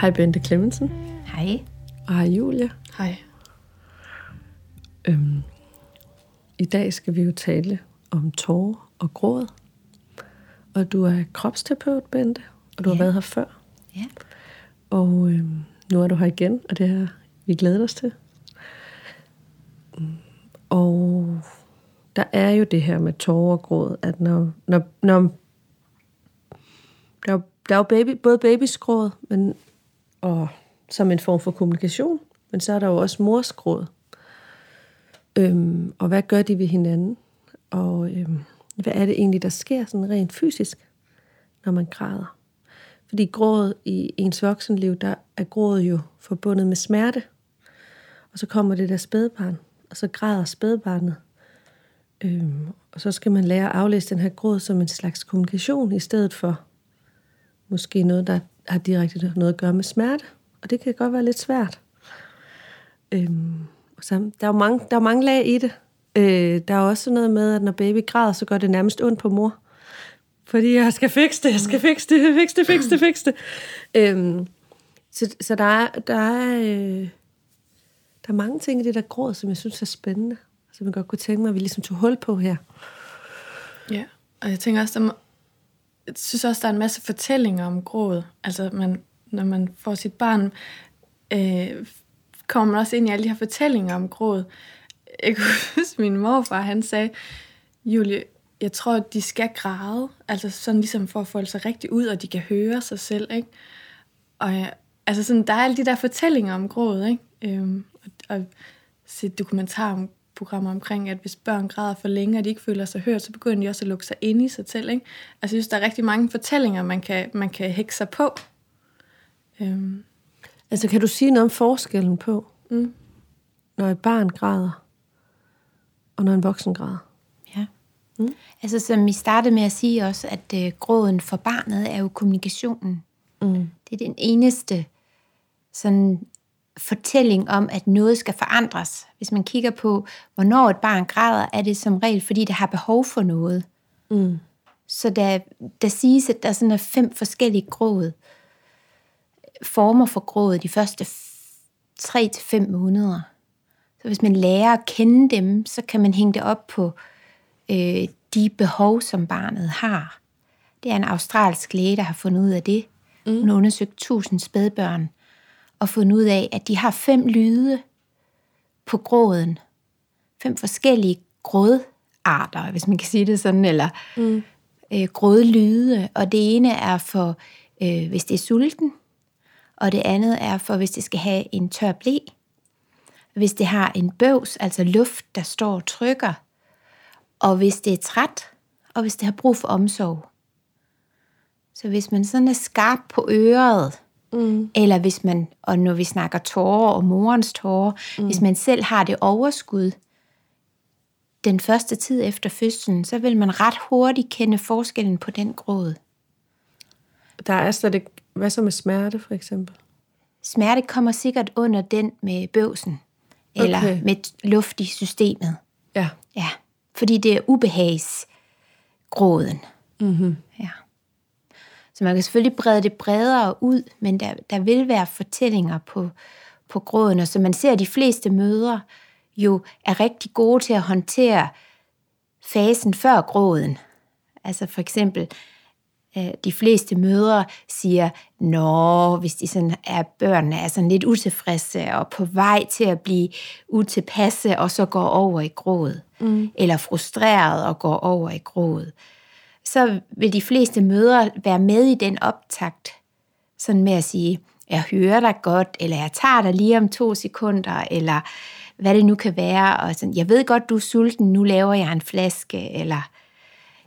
Hej Bente Clemmensen. Hej. Og hej Julia. Hej. Øhm, I dag skal vi jo tale om tårer og gråd. Og du er kropsterapeut, Bente, og du ja. har været her før. Ja. Og øhm, nu er du her igen, og det har vi glædet os til. Og der er jo det her med tårer og gråd, at når, når, når der, er jo- der er jo baby, både babysgråd, men, og som en form for kommunikation, men så er der jo også morsgråd. Øhm, og hvad gør de ved hinanden? Og øhm, hvad er det egentlig, der sker sådan rent fysisk, når man græder? Fordi gråd i ens voksenliv, der er gråd jo forbundet med smerte. Og så kommer det der spædbarn, og så græder spædbarnet. Øhm, og så skal man lære at aflæse den her gråd som en slags kommunikation, i stedet for måske noget, der har direkte noget at gøre med smerte. Og det kan godt være lidt svært. Øhm, og så, der, er jo mange, der er jo mange lag i det. Øh, der er også noget med, at når baby græder, så gør det nærmest ondt på mor. Fordi jeg skal fikse det, jeg skal fikse det, fikse det, fikse det, fikse det. Øhm, så, så der er, der, er, øh, der er mange ting i det der gråd, som jeg synes er spændende. Som jeg godt kunne tænke mig, at vi ligesom tog hul på her. Ja, og jeg tænker også, der må, synes også, der er en masse fortællinger om gråd. Altså, man, når man får sit barn, øh, kommer man også ind i alle de her fortællinger om gråd. Jeg kunne huske, min morfar, han sagde, Julie, jeg tror, de skal græde, altså sådan ligesom for at folde sig rigtig ud, og de kan høre sig selv, ikke? Og jeg, altså sådan, der er alle de der fortællinger om gråd, ikke? Øhm, og, og se dokumentarprogrammer omkring, at hvis børn græder for længe, og de ikke føler sig hørt, så begynder de også at lukke sig ind i sig selv, ikke? Altså jeg synes, der er rigtig mange fortællinger, man kan, man kan hække sig på. Øhm, Altså, kan du sige noget om forskellen på, mm. når et barn græder, og når en voksen græder? Ja. Mm. Altså som vi startede med at sige også, at øh, gråden for barnet er jo kommunikationen. Mm. Det er den eneste sådan fortælling om, at noget skal forandres. Hvis man kigger på, hvornår et barn græder, er det som regel, fordi det har behov for noget. Mm. Så der, der siges, at der sådan er fem forskellige gråd, former for gråd de første tre til fem måneder. Så hvis man lærer at kende dem, så kan man hænge det op på øh, de behov, som barnet har. Det er en australsk læge, der har fundet ud af det. Mm. Hun har undersøgt 1000 spædbørn og fundet ud af, at de har fem lyde på gråden. Fem forskellige grådarter, hvis man kan sige det sådan, eller mm. øh, grådlyde. Og det ene er for, øh, hvis det er sulten, og det andet er for, hvis det skal have en tør blæ. Hvis det har en bøvs, altså luft, der står og trykker. Og hvis det er træt, og hvis det har brug for omsorg. Så hvis man sådan er skarp på øret, mm. eller hvis man, og når vi snakker tårer og morens tårer, mm. hvis man selv har det overskud den første tid efter fødslen, så vil man ret hurtigt kende forskellen på den gråd. Der er slet ikke... Hvad så med smerte, for eksempel? Smerte kommer sikkert under den med bøvsen, eller Okay. med luft i systemet. Ja. Ja, fordi det er ubehagsgråden. Mm-hmm. Ja. Så man kan selvfølgelig brede det bredere ud, men der, der vil være fortællinger på, på gråden, og så man ser, at de fleste mødre jo er rigtig gode til at håndtere fasen før gråden. Altså for eksempel, øh, de fleste mødre siger, Nå, hvis de sådan er, børnene er sådan lidt utilfredse og på vej til at blive utilpasse, og så går over i gråd. Mm. Eller frustreret og går over i gråd. Så vil de fleste mødre være med i den optakt, sådan med at sige, jeg hører dig godt, eller jeg tager dig lige om to sekunder, eller hvad det nu kan være. Og sådan, jeg ved godt, du er sulten, nu laver jeg en flaske, eller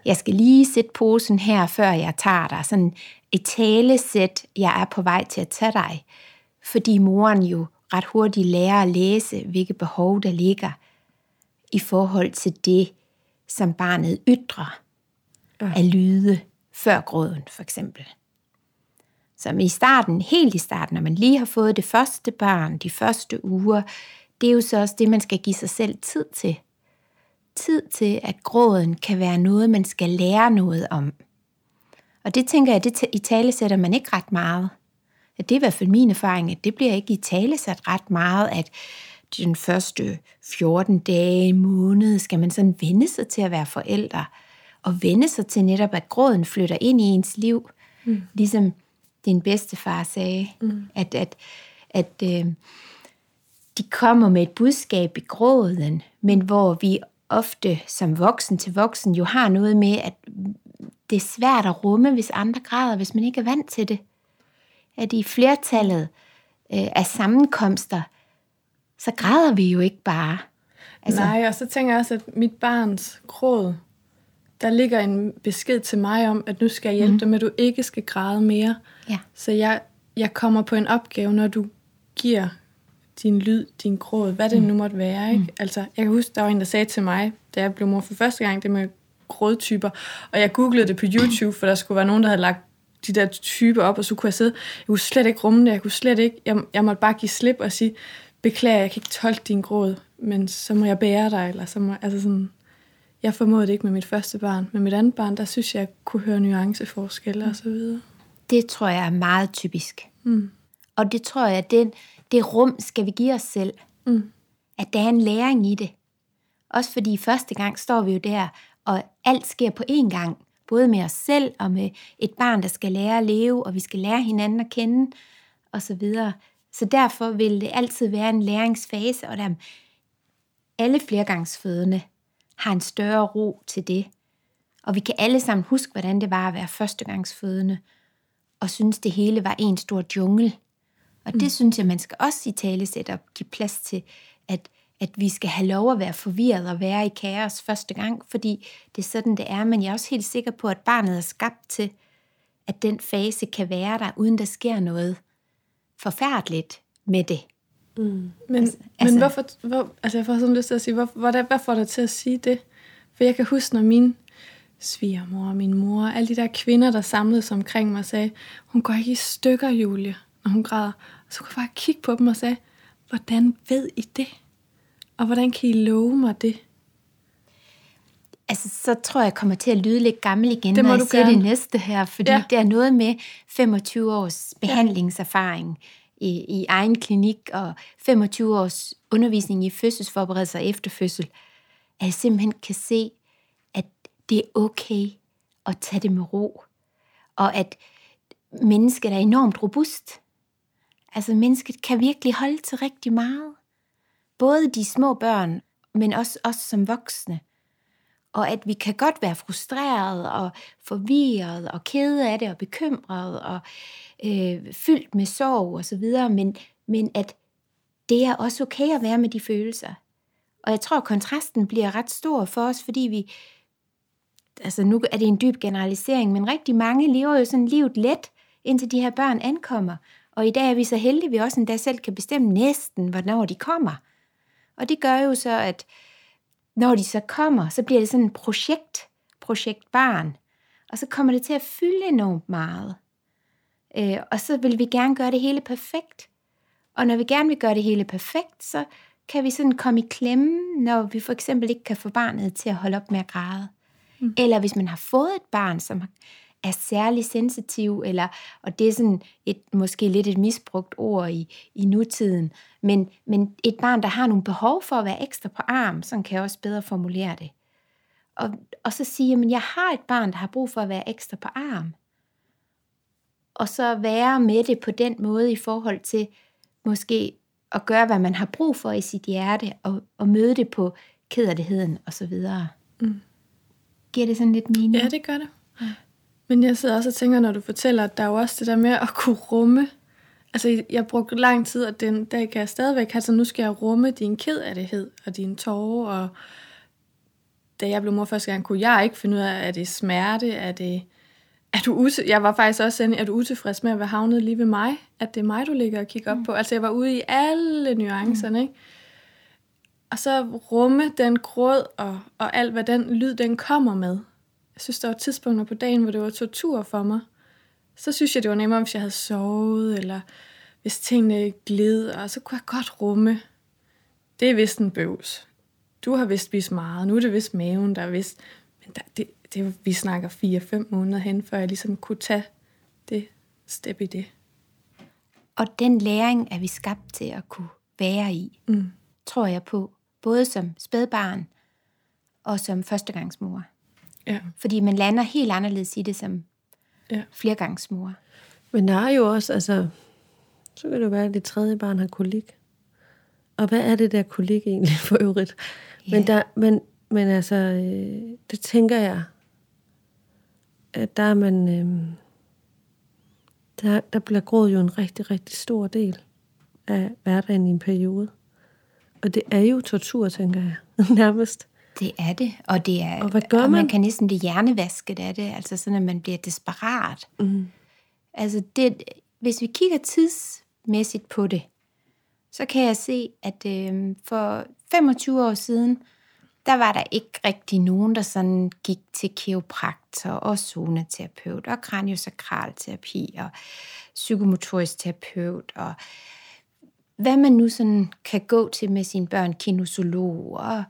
jeg skal lige sætte posen her, før jeg tager dig. Sådan et talesæt, jeg er på vej til at tage dig. Fordi moren jo ret hurtigt lærer at læse, hvilke behov der ligger i forhold til det, som barnet ytrer af lyde før gråden, for eksempel. Som i starten, helt i starten, når man lige har fået det første barn, de første uger, det er jo så også det, man skal give sig selv tid til. Tid til, at gråden kan være noget, man skal lære noget om. Og det tænker jeg, det i tale sætter man ikke ret meget. at det er i hvert fald min erfaring, at det bliver ikke i tale sat ret meget, at den første 14 dage, måned, skal man sådan vende sig til at være forældre, og vende sig til netop, at gråden flytter ind i ens liv, mm. ligesom din bedstefar sagde, mm. at, at, at øh, de kommer med et budskab i gråden, men hvor vi ofte som voksen til voksen jo har noget med, at det er svært at rumme, hvis andre græder, hvis man ikke er vant til det. At i flertallet øh, af sammenkomster, så græder vi jo ikke bare. Altså, Nej, og så tænker jeg også, at mit barns gråd, der ligger en besked til mig om, at nu skal jeg hjælpe mm. dig med, at du ikke skal græde mere. Ja. Så jeg, jeg kommer på en opgave, når du giver din lyd, din gråd, hvad det mm. nu måtte være. Ikke? Mm. Altså, jeg kan huske, der var en, der sagde til mig, da jeg blev mor for første gang, det med grådtyper, og jeg googlede det på YouTube, for der skulle være nogen, der havde lagt de der typer op, og så kunne jeg sidde, jeg kunne slet ikke rumme det, jeg kunne slet ikke, jeg, jeg måtte bare give slip og sige, beklager, jeg kan ikke tolke din gråd, men så må jeg bære dig, eller så må, altså sådan, jeg formåede det ikke med mit første barn. Med mit andet barn, der synes jeg, jeg kunne høre nuanceforskelle og så videre. Det tror jeg er meget typisk. Mm. Og det tror jeg, det, det rum skal vi give os selv. Mm. At der er en læring i det. Også fordi første gang står vi jo der, og alt sker på én gang. Både med os selv og med et barn, der skal lære at leve, og vi skal lære hinanden at kende, og så videre. Så derfor vil det altid være en læringsfase, og der alle flergangsfødende har en større ro til det. Og vi kan alle sammen huske, hvordan det var at være førstegangsfødende, og synes, det hele var en stor jungle. Og det mm. synes jeg, man skal også i tale sætte op, give plads til, at, at vi skal have lov at være forvirret og være i kaos første gang, fordi det er sådan, det er. Men jeg er også helt sikker på, at barnet er skabt til, at den fase kan være der, uden der sker noget forfærdeligt med det. Mm. Men, altså, men altså, hvorfor, hvor, altså jeg får sådan lyst til at sige, hvor, hvor, hvad får dig til at sige det? For jeg kan huske, når min svigermor og min mor, alle de der kvinder, der samlede sig omkring mig, sagde, hun går ikke i stykker, Julie, når hun græder. Og så kunne jeg bare kigge på dem og sige, hvordan ved I det? Og hvordan kan I love mig det? Altså, så tror jeg, jeg kommer til at lyde lidt gammel igen, det når jeg siger gerne. det næste her, fordi ja. det er noget med 25 års behandlingserfaring. Ja i, i egen klinik og 25 års undervisning i fødselsforberedelse og efterfødsel, at jeg simpelthen kan se, at det er okay at tage det med ro. Og at mennesket er enormt robust. Altså mennesket kan virkelig holde til rigtig meget. Både de små børn, men også os som voksne. Og at vi kan godt være frustreret og forvirret og kede af det og bekymret og øh, fyldt med sorg og så videre, men, men at det er også okay at være med de følelser. Og jeg tror, at kontrasten bliver ret stor for os, fordi vi, altså nu er det en dyb generalisering, men rigtig mange lever jo sådan livet let, indtil de her børn ankommer. Og i dag er vi så heldige, at vi også endda selv kan bestemme næsten, hvornår de kommer. Og det gør jo så, at når de så kommer, så bliver det sådan et projekt, projekt barn. Og så kommer det til at fylde enormt meget. Øh, og så vil vi gerne gøre det hele perfekt. Og når vi gerne vil gøre det hele perfekt, så kan vi sådan komme i klemme, når vi for eksempel ikke kan få barnet til at holde op med at græde. Mm. Eller hvis man har fået et barn, som er særlig sensitiv, eller, og det er sådan et, måske lidt et misbrugt ord i, i nutiden, men, men et barn, der har nogle behov for at være ekstra på arm, så kan jeg også bedre formulere det. Og, og så sige, at jeg har et barn, der har brug for at være ekstra på arm og så være med det på den måde i forhold til måske at gøre, hvad man har brug for i sit hjerte, og, og møde det på kederligheden og så videre. Mm. Giver det sådan lidt mening? Ja, det gør det. Men jeg sidder også og tænker, når du fortæller, at der er jo også det der med at kunne rumme. Altså, jeg brugte lang tid, og den dag kan jeg stadigvæk have, så nu skal jeg rumme din kedelighed og dine tårer. Og da jeg blev mor første gang, kunne jeg ikke finde ud af, er det smerte, er det er du ute, jeg var faktisk også sådan, er du utilfreds med at være havnet lige ved mig? At det er mig, du ligger og kigger op mm. på? Altså jeg var ude i alle nuancerne, mm. ikke? Og så rumme den gråd og, og alt, hvad den lyd, den kommer med. Jeg synes, der var tidspunkter på dagen, hvor det var tortur for mig. Så synes jeg, det var nemmere, hvis jeg havde sovet, eller hvis tingene gled, og så kunne jeg godt rumme. Det er vist en bøvs. Du har vist vist meget, nu er det vist maven, der er vist... Men der, det, det, vi snakker 4-5 måneder hen, før jeg ligesom kunne tage det step i det. Og den læring er vi skabt til at kunne være i, Mm. tror jeg på. Både som spædbarn og som førstegangsmor. Ja. Fordi man lander helt anderledes i det som Ja. flergangsmor. Men der er jo også, altså, så kan det jo være, at det tredje barn har kolik. Og hvad er det der kolik egentlig for øvrigt? Men, Ja. der, men, men altså, øh, det tænker jeg, at der er man, øh, der, der bliver grådet jo en rigtig, rigtig stor del af hverdagen i en periode. Og det er jo tortur, tænker jeg, nærmest. Det er det, og det er, Og hvad gør og man man? kan næsten blive hjernevasket af det, altså sådan, at man bliver desperat. Mm. Altså det, hvis vi kigger tidsmæssigt på det, så kan jeg se, at øh, for 25 år siden, der var der ikke rigtig nogen, der sådan gik til kiropraktor og zoneterapeut og kraniosakralterapi og psykomotorisk terapeut og hvad man nu sådan kan gå til med sine børn, kinesolog og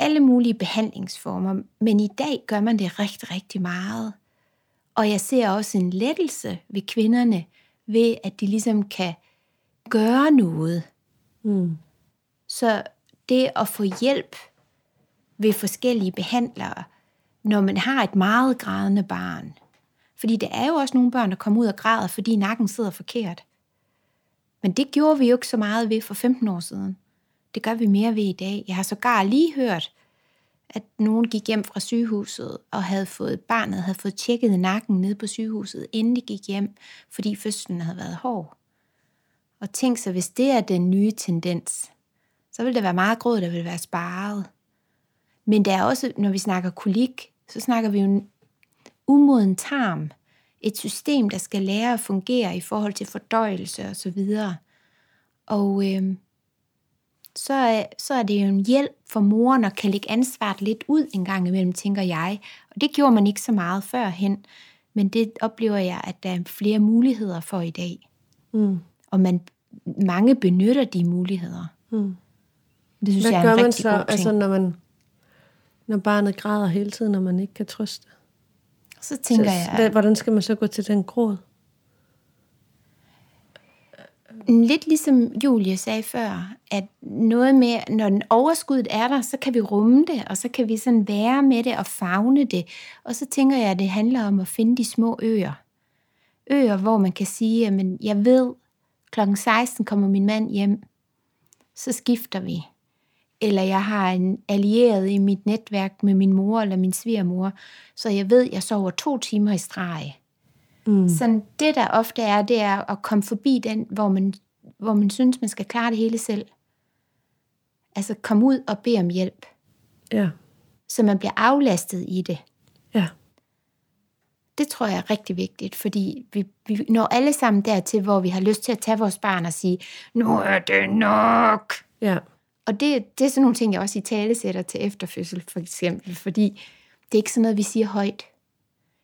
alle mulige behandlingsformer. Men i dag gør man det rigtig, rigtig meget. Og jeg ser også en lettelse ved kvinderne, ved at de ligesom kan gøre noget. Mm. Så det at få hjælp ved forskellige behandlere, når man har et meget grædende barn. Fordi der er jo også nogle børn, der kommer ud og græder, fordi nakken sidder forkert. Men det gjorde vi jo ikke så meget ved for 15 år siden. Det gør vi mere ved i dag. Jeg har sågar lige hørt, at nogen gik hjem fra sygehuset og havde fået barnet havde fået tjekket nakken ned på sygehuset, inden de gik hjem, fordi fødslen havde været hård. Og tænk så, hvis det er den nye tendens, så vil der være meget gråd, der vil være sparet. Men der er også, når vi snakker kolik, så snakker vi jo en umoden tarm. Et system, der skal lære at fungere i forhold til fordøjelse og så videre. Og øh, så, så er det jo en hjælp for moren at kan lægge ansvaret lidt ud en gang imellem, tænker jeg. Og det gjorde man ikke så meget førhen. Men det oplever jeg, at der er flere muligheder for i dag. Mm. Og man, mange benytter de muligheder. Mm. Det synes Hvad jeg er gør en man rigtig så, altså, når, man, når barnet græder hele tiden, og man ikke kan trøste? så tænker så, jeg, Hvordan skal man så gå til den gråd? Lidt ligesom Julie sagde før, at noget med, når den overskuddet er der, så kan vi rumme det, og så kan vi sådan være med det og fagne det. Og så tænker jeg, at det handler om at finde de små øer. Øer, hvor man kan sige, at jeg ved, klokken 16 kommer min mand hjem, så skifter vi. Eller jeg har en allieret i mit netværk med min mor eller min svigermor, så jeg ved, at jeg sover to timer i streg. Mm. Sådan det, der ofte er, det er at komme forbi den, hvor man, hvor man synes, man skal klare det hele selv. Altså komme ud og bede om hjælp, Ja, så man bliver aflastet i det. ja. Det tror jeg er rigtig vigtigt, fordi vi, vi når alle sammen dertil, hvor vi har lyst til at tage vores barn og sige, nu er det nok. Ja, Og det, det er sådan nogle ting, jeg også i tale sætter til efterfødsel, for eksempel, fordi det er ikke sådan noget, vi siger højt.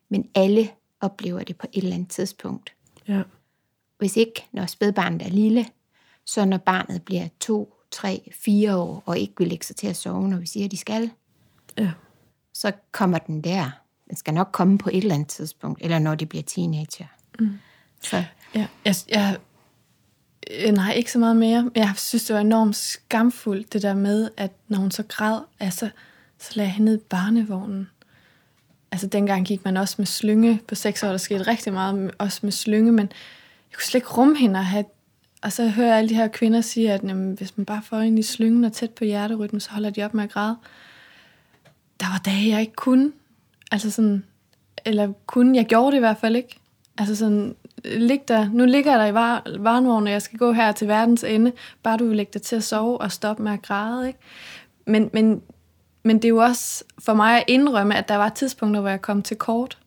Men alle oplever det på et eller andet tidspunkt. ja. Hvis ikke, når spædbarnet er lille, så når barnet bliver to, tre, fire år, og ikke vil lægge sig til at sove, når vi siger, at de skal, ja. så kommer den der. Den skal nok komme på et eller andet tidspunkt, eller når de bliver teenager. Mm. Så Ja, jeg, jeg, øh, nej, ikke så meget mere. Jeg synes, det var enormt skamfuldt, det der med, at når hun så græd, altså, så lagde jeg hende ned i barnevognen. Altså, dengang gik man også med slynge. På seks år, der skete rigtig meget med, også med slynge, men jeg kunne slet ikke rumme hende at have... Og så hører jeg alle de her kvinder sige, at jamen, hvis man bare får ind i slyngen og tæt på hjerterytmen, så holder de op med at græde. Der var dage, jeg ikke kunne. Altså sådan, eller kunne, jeg gjorde det i hvert fald ikke. Altså sådan, lig der, nu ligger jeg der i var, varmevognen, og jeg skal gå her til verdens ende, bare du vil lægge dig til at sove og stoppe med at græde, ikke? Men, men, men det er jo også for mig at indrømme, at der var tidspunkter, hvor jeg kom til kort.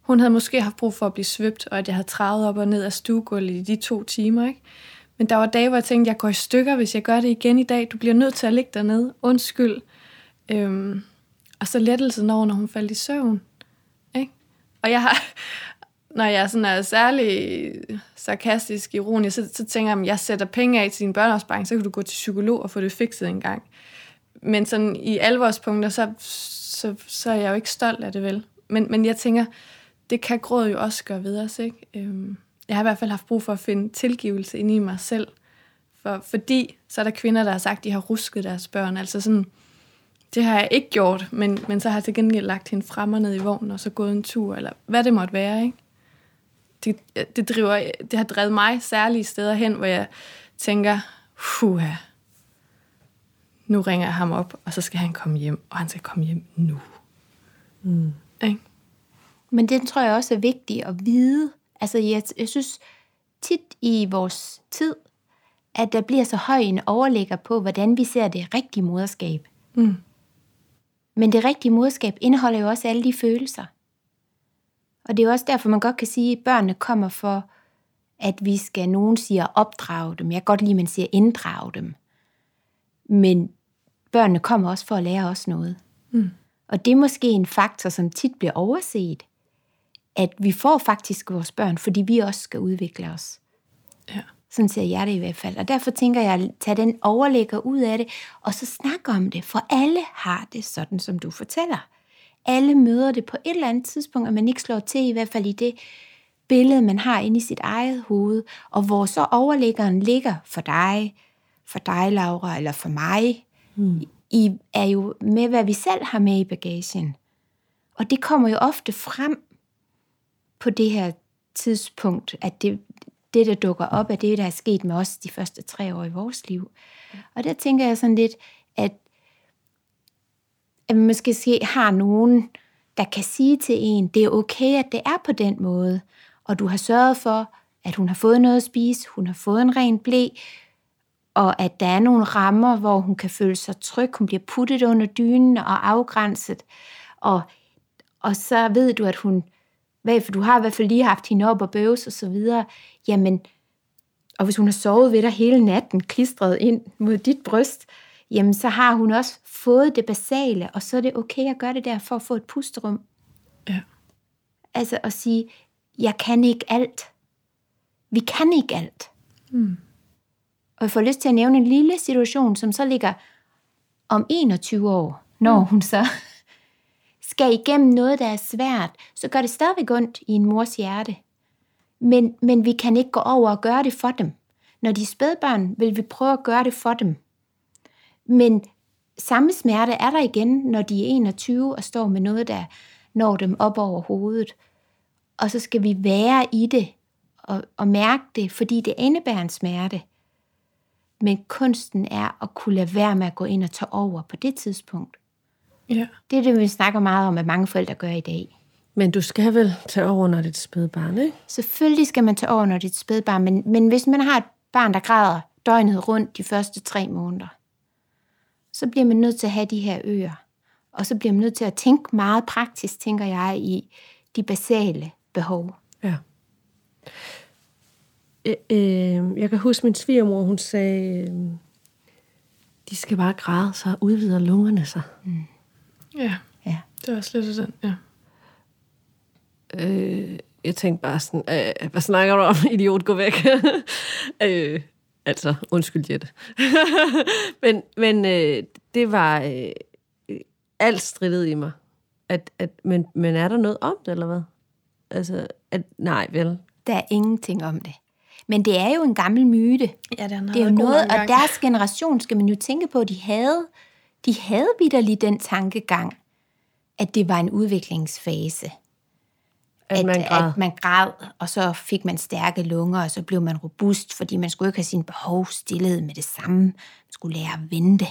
Hun havde måske haft brug for at blive svøbt, og at jeg havde travet op og ned af stuegulvet i de to timer, ikke? Men der var dage, hvor jeg tænkte, jeg går i stykker, hvis jeg gør det igen i dag. Du bliver nødt til at ligge dernede. Undskyld. Øhm, og så lettelsen over, når hun faldt i søvn. Ikke? Og jeg har, når jeg sådan er særlig sarkastisk, ironisk, så, så tænker jeg, at jeg sætter penge af til din børneopsparing, så kan du gå til psykolog og få det fikset en gang. Men sådan i alvorspunkter, så, så, så er jeg jo ikke stolt af det vel. Men, men jeg tænker, det kan gråd jo også gøre ved os, ikke? Øhm, jeg har i hvert fald haft brug for at finde tilgivelse ind i mig selv. For, fordi så er der kvinder, der har sagt, at de har rusket deres børn. Altså sådan, det har jeg ikke gjort, men, men så har jeg til gengæld lagt hende fremme ned i vognen, og så gået en tur, eller hvad det måtte være, ikke? Det, det, driver, det har drevet mig særlige steder hen, hvor jeg tænker, puha, nu ringer jeg ham op, og så skal han komme hjem, og han skal komme hjem nu. Mm. Ikke? Men den tror jeg også er vigtig at vide. Altså, jeg, jeg synes tit i vores tid, at der bliver så høj en overlægger på, hvordan vi ser det rigtige moderskab. Mm. Men det rigtige moderskab indeholder jo også alle de følelser. Og det er jo også derfor, man godt kan sige, at børnene kommer for, at vi skal, nogen siger opdrage dem. Jeg kan godt lide, at man siger inddrage dem. Men børnene kommer også for at lære os noget. Mm. Og det er måske en faktor, som tit bliver overset, at vi får faktisk vores børn, fordi vi også skal udvikle os. Ja. Sådan ser jeg det i hvert fald. Og derfor tænker jeg at tage den overlægger ud af det, og så snakke om det, for alle har det sådan, som du fortæller. Alle møder det på et eller andet tidspunkt, og man ikke slår til, i hvert fald i det billede, man har inde i sit eget hoved, og hvor så overlæggeren ligger for dig, for dig, Laura, eller for mig, mm. I er jo med, hvad vi selv har med i bagagen. Og det kommer jo ofte frem på det her tidspunkt, at det, det, der dukker op, er det, der er sket med os de første tre år i vores liv. Og der tænker jeg sådan lidt, at, at man måske har nogen, der kan sige til en, det er okay, at det er på den måde, og du har sørget for, at hun har fået noget at spise, hun har fået en ren blæ, og at der er nogle rammer, hvor hun kan føle sig tryg, hun bliver puttet under dynen og afgrænset, og, og så ved du, at hun hvad, for du har i hvert fald lige haft hende op og bøves og så videre, jamen, og hvis hun har sovet ved dig hele natten, klistret ind mod dit bryst, jamen så har hun også fået det basale, og så er det okay at gøre det der for at få et pusterum. Ja. Altså at sige, jeg kan ikke alt. Vi kan ikke alt. Mm. Og jeg får lyst til at nævne en lille situation, som så ligger om 21 år, når mm. hun så skal igennem noget, der er svært, så gør det stadigvæk ondt i en mors hjerte. Men, men vi kan ikke gå over og gøre det for dem. Når de er spædbørn, vil vi prøve at gøre det for dem. Men samme smerte er der igen, når de er 21 og står med noget, der når dem op over hovedet. Og så skal vi være i det og, og mærke det, fordi det indebærer en smerte. Men kunsten er at kunne lade være med at gå ind og tage over på det tidspunkt. Ja. Det er det, vi snakker meget om, at mange forældre gør i dag. Men du skal vel tage over, når det er et spædbarn, ikke? Selvfølgelig skal man tage over, når det er et spædbarn, men, men hvis man har et barn, der græder døgnet rundt de første tre måneder, så bliver man nødt til at have de her øer. Og så bliver man nødt til at tænke meget praktisk, tænker jeg, i de basale behov. Ja. Øh, øh, jeg kan huske min svigermor, hun sagde, øh, de skal bare græde, så udvider lungerne sig. Mm. Ja, ja. det er også lidt den, ja. Øh, jeg tænkte bare sådan, øh, hvad snakker du om, idiot, gå væk. øh, altså, undskyld, Jette. men men øh, det var øh, alt stridet i mig. At, at, men, men er der noget om det, eller hvad? Altså, at, nej, vel? Der er ingenting om det. Men det er jo en gammel myte. Ja, det er, det er jo noget, og deres generation skal man jo tænke på, at de havde de havde vidderligt den tankegang, at det var en udviklingsfase. At, at, man græd. at man græd, og så fik man stærke lunger, og så blev man robust, fordi man skulle ikke have sin behov stillet med det samme. Man skulle lære at vente.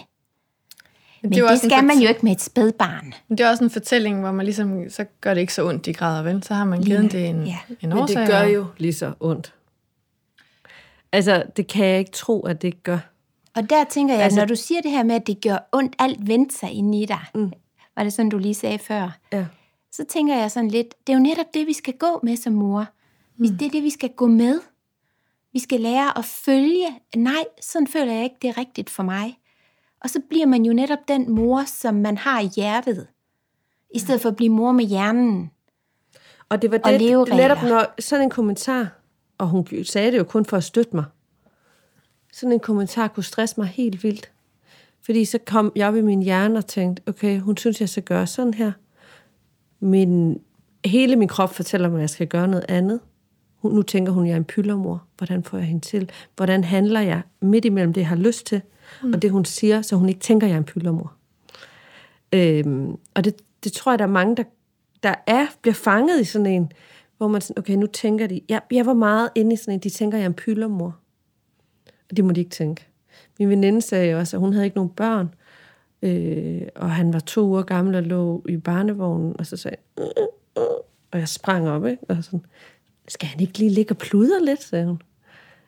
Men det, det skal man jo ikke med et spædbarn. Det er også en fortælling, hvor man ligesom, så gør det ikke så ondt, de græder vel? Så har man givet ja. det en, ja. en årsag. Men det gør jo lige så ondt. Altså, det kan jeg ikke tro, at det gør. Og der tænker jeg, altså, når du siger det her med, at det gør ondt, alt vente sig ind i dig, mm. var det sådan, du lige sagde før, ja. så tænker jeg sådan lidt, det er jo netop det, vi skal gå med som mor. Mm. Det er det, vi skal gå med. Vi skal lære at følge, nej, sådan føler jeg ikke, det er rigtigt for mig. Og så bliver man jo netop den mor, som man har i hjertet, i stedet for at blive mor med hjernen. Og det var det, netop når sådan en kommentar, og hun sagde det jo kun for at støtte mig, sådan en kommentar kunne stresse mig helt vildt. Fordi så kom jeg op i min hjerne og tænkte, okay, hun synes, jeg skal gøre sådan her. Min, hele min krop fortæller mig, at jeg skal gøre noget andet. Hun, nu tænker hun, at jeg er en pyllermor. Hvordan får jeg hende til? Hvordan handler jeg midt imellem det, jeg har lyst til, mm. og det, hun siger, så hun ikke tænker, at jeg er en pyllermor? Øhm, og det, det tror jeg, der er mange, der, der er, bliver fanget i sådan en, hvor man sådan, okay, nu tænker de, jeg, jeg var meget inde i sådan en, de tænker, jeg er en pyldermor. Og det må de ikke tænke. Min veninde sagde også, at hun havde ikke nogen børn, øh, og han var to uger gammel og lå i barnevognen, og så sagde øh, øh, øh, og jeg sprang op, ikke? og sådan, skal han ikke lige ligge og pludre lidt, sagde hun.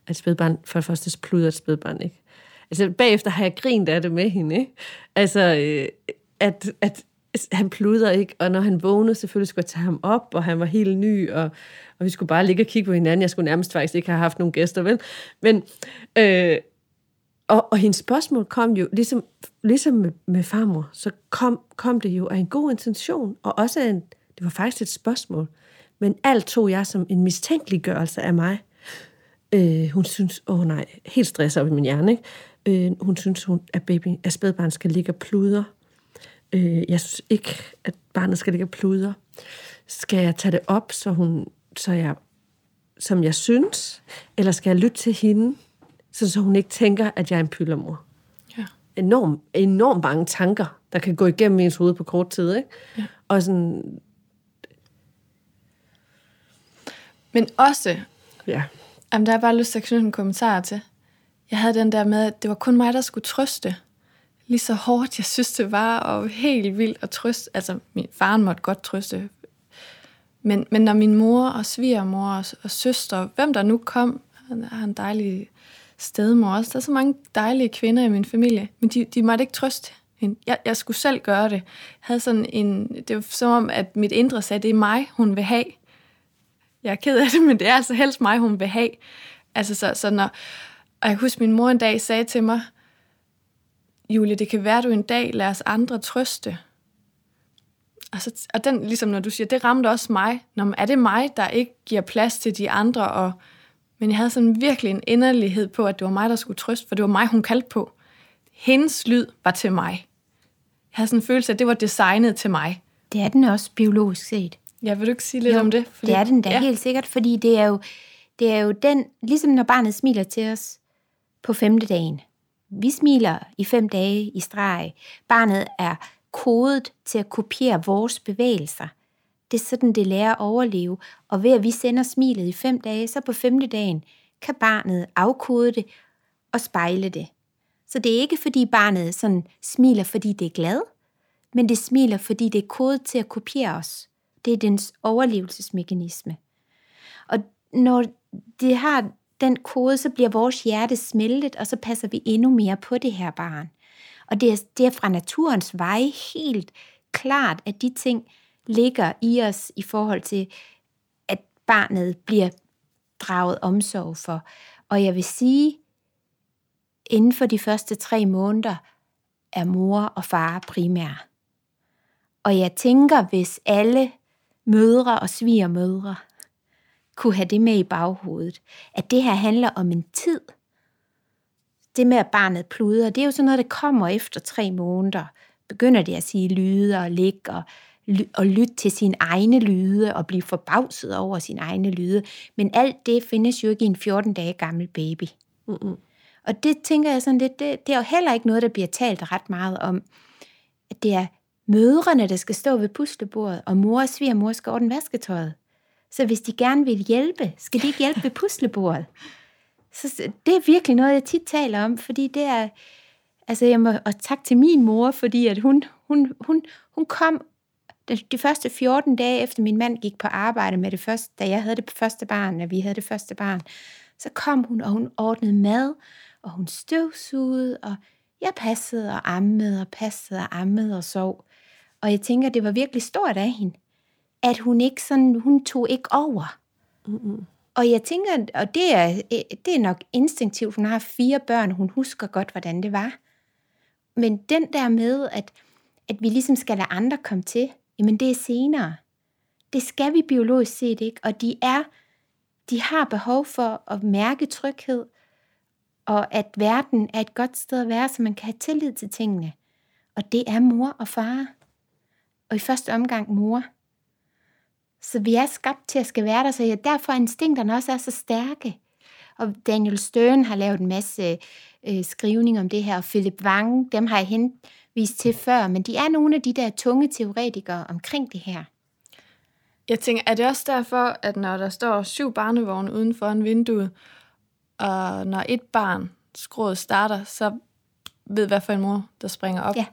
At spædbarn, for det første pludrer et spædbarn ikke. Altså bagefter har jeg grint af det med hende, ikke? Altså, øh, at, at han pluder ikke, og når han vågnede, selvfølgelig skulle jeg tage ham op, og han var helt ny, og, og vi skulle bare ligge og kigge på hinanden. Jeg skulle nærmest faktisk ikke have haft nogen gæster, vel? Men, øh, og, og hendes spørgsmål kom jo, ligesom, ligesom med, med farmor, så kom, kom det jo af en god intention, og også en, det var faktisk et spørgsmål. Men alt tog jeg som en mistænkeliggørelse af mig. Øh, hun synes, åh oh nej, helt stress op i min hjerne, ikke? Øh, hun synes, hun, at, baby, at spædbarn skal ligge og pludre. Øh, jeg synes ikke, at barnet skal ligge og pludre. Skal jeg tage det op, så, hun, så jeg, som jeg synes? Eller skal jeg lytte til hende, så, så hun ikke tænker, at jeg er en pyllermor? Ja. Enorm, enormt mange tanker, der kan gå igennem ens hoved på kort tid. Ikke? Ja. Og sådan, Men også, ja. jamen, der er bare lyst til at knytte en kommentar til. Jeg havde den der med, at det var kun mig, der skulle trøste. Lige så hårdt, jeg synes, det var, og helt vildt at trøste. Altså, min far måtte godt trøste. Men, men når min mor og svigermor og, og søster, hvem der nu kom, han har en dejlig stedmor også. Der er så mange dejlige kvinder i min familie, men de, de måtte ikke trøste hende. Jeg, jeg skulle selv gøre det. Jeg havde sådan en, det var som om, at mit indre sagde, det er mig, hun vil have jeg er ked af det, men det er altså helst mig, hun vil have. Altså, så, så når, og jeg husker, min mor en dag sagde til mig, Julie, det kan være, du en dag lader os andre trøste. Og, så, og den, ligesom når du siger, det ramte også mig. Når, er det mig, der ikke giver plads til de andre? Og, men jeg havde sådan virkelig en inderlighed på, at det var mig, der skulle trøste, for det var mig, hun kaldte på. Hendes lyd var til mig. Jeg havde sådan en følelse af, at det var designet til mig. Det er den også biologisk set. Ja, vil du ikke sige lidt jo, om det? Fordi, det er den da ja. helt sikkert, fordi det er, jo, det er jo den, ligesom når barnet smiler til os på femte dagen. Vi smiler i fem dage i streg. Barnet er kodet til at kopiere vores bevægelser. Det er sådan, det lærer at overleve. Og ved at vi sender smilet i fem dage, så på femte dagen kan barnet afkode det og spejle det. Så det er ikke, fordi barnet sådan smiler, fordi det er glad, men det smiler, fordi det er kodet til at kopiere os. Det er dens overlevelsesmekanisme. Og når det har den kode, så bliver vores hjerte smeltet, og så passer vi endnu mere på det her barn. Og det er, det er fra naturens vej helt klart, at de ting ligger i os i forhold til, at barnet bliver draget omsorg for. Og jeg vil sige, inden for de første tre måneder er mor og far primær. Og jeg tænker, hvis alle mødre og svigermødre kunne have det med i baghovedet, at det her handler om en tid. Det med, at barnet pluder, det er jo sådan noget, der kommer efter tre måneder. Begynder det at sige lyde og ligge og, og lytte til sine egne lyde og blive forbavset over sine egne lyde. Men alt det findes jo ikke i en 14 dage gammel baby. Mm-mm. Og det tænker jeg sådan lidt, det, det er jo heller ikke noget, der bliver talt ret meget om. At det er mødrene, der skal stå ved puslebordet, og mor og svigermor skal ordne vasketøjet. Så hvis de gerne vil hjælpe, skal de ikke hjælpe ved puslebordet. Så det er virkelig noget, jeg tit taler om, fordi det er, altså jeg må, og tak til min mor, fordi at hun, hun, hun, hun kom de første 14 dage efter min mand gik på arbejde med det første, da jeg havde det første barn, og vi havde det første barn, så kom hun, og hun ordnede mad, og hun støvsugede, og jeg passede og ammede og passede og ammede og sov. Og jeg tænker, det var virkelig stort af hende, at hun ikke sådan, hun tog ikke over. Mm-hmm. Og jeg tænker, og det er, det er nok instinktivt, hun har fire børn, hun husker godt, hvordan det var. Men den der med, at, at vi ligesom skal lade andre komme til, jamen det er senere. Det skal vi biologisk set ikke, og de er, de har behov for at mærke tryghed, og at verden er et godt sted at være, så man kan have tillid til tingene. Og det er mor og far og i første omgang mor. Så vi er skabt til at skal være der, så derfor er instinkterne også er så stærke. Og Daniel Stern har lavet en masse øh, skrivning om det her, og Philip Wang, dem har jeg henvist til før, men de er nogle af de der tunge teoretikere omkring det her. Jeg tænker, er det også derfor, at når der står syv barnevogne uden for en vindue, og når et barn skråd starter, så ved hvad for en mor, der springer op? Ja.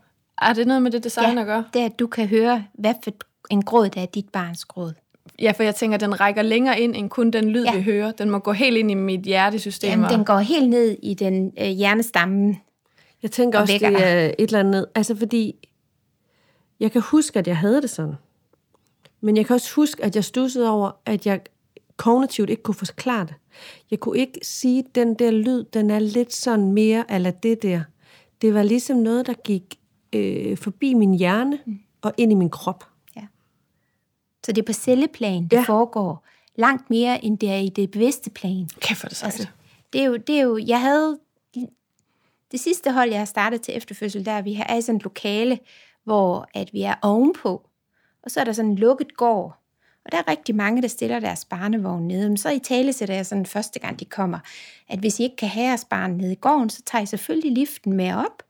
Er det noget med det design ja, at gøre? det er, at du kan høre, hvad for en gråd der er dit barns gråd. Ja, for jeg tænker, den rækker længere ind end kun den lyd, Ja. vi hører. Den må gå helt ind i mit hjertesystem. Jamen, den går helt ned i den øh, hjernestammen. Jeg tænker Og også, vækker det er et eller andet... Altså, fordi jeg kan huske, at jeg havde det sådan. Men jeg kan også huske, at jeg stussede over, at jeg kognitivt ikke kunne forklare det. Jeg kunne ikke sige, at den der lyd, den er lidt sådan mere eller det der. Det var ligesom noget, der gik øh, forbi min hjerne og ind i min krop. Så det er på celleplan, det Ja. foregår langt mere, end det er i det bevidste plan. Kæft, er det sejt. Altså, det er jo, det er jo, jeg havde, det sidste hold, jeg har startet til efterfødsel, der er vi er i sådan et lokale, hvor at vi er ovenpå, og så er der sådan en lukket gård, og der er rigtig mange, der stiller deres barnevogn nede. Men så i tale sætter jeg sådan første gang, de kommer, at hvis I ikke kan have jeres barn nede i gården, så tager I selvfølgelig liften med op,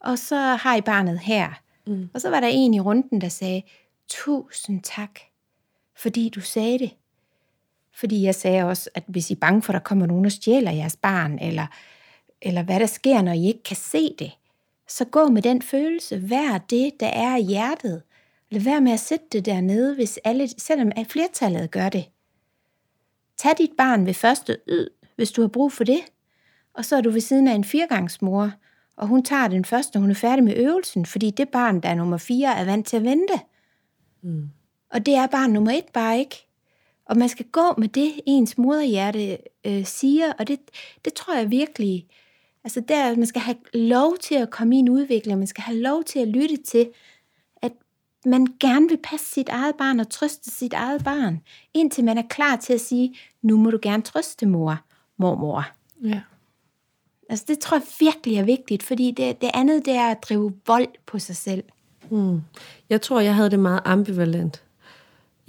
og så har I barnet her. Mm. Og så var der en i runden, der sagde, tusind tak, fordi du sagde det. Fordi jeg sagde også, at hvis I er bange for, at der kommer nogen og stjæler jeres barn, eller, eller hvad der sker, når I ikke kan se det, så gå med den følelse. Vær det, der er i hjertet. Lad være med at sætte det dernede, hvis alle, selvom at flertallet gør det. Tag dit barn ved første yd, hvis du har brug for det. Og så er du ved siden af en firgangsmor, og hun tager den første, når hun er færdig med øvelsen, fordi det barn, der er nummer fire, er vant til at vente. Mm. Og det er barn nummer et bare ikke. Og man skal gå med det, ens moderhjerte øh, siger, og det, det tror jeg virkelig, altså der, man skal have lov til at komme i en udvikling, man skal have lov til at lytte til, at man gerne vil passe sit eget barn og trøste sit eget barn, indtil man er klar til at sige, nu må du gerne trøste mor, mormor. Ja. Altså det tror jeg virkelig er vigtigt, fordi det, det andet, det er at drive vold på sig selv. Mm. Jeg tror, jeg havde det meget ambivalent.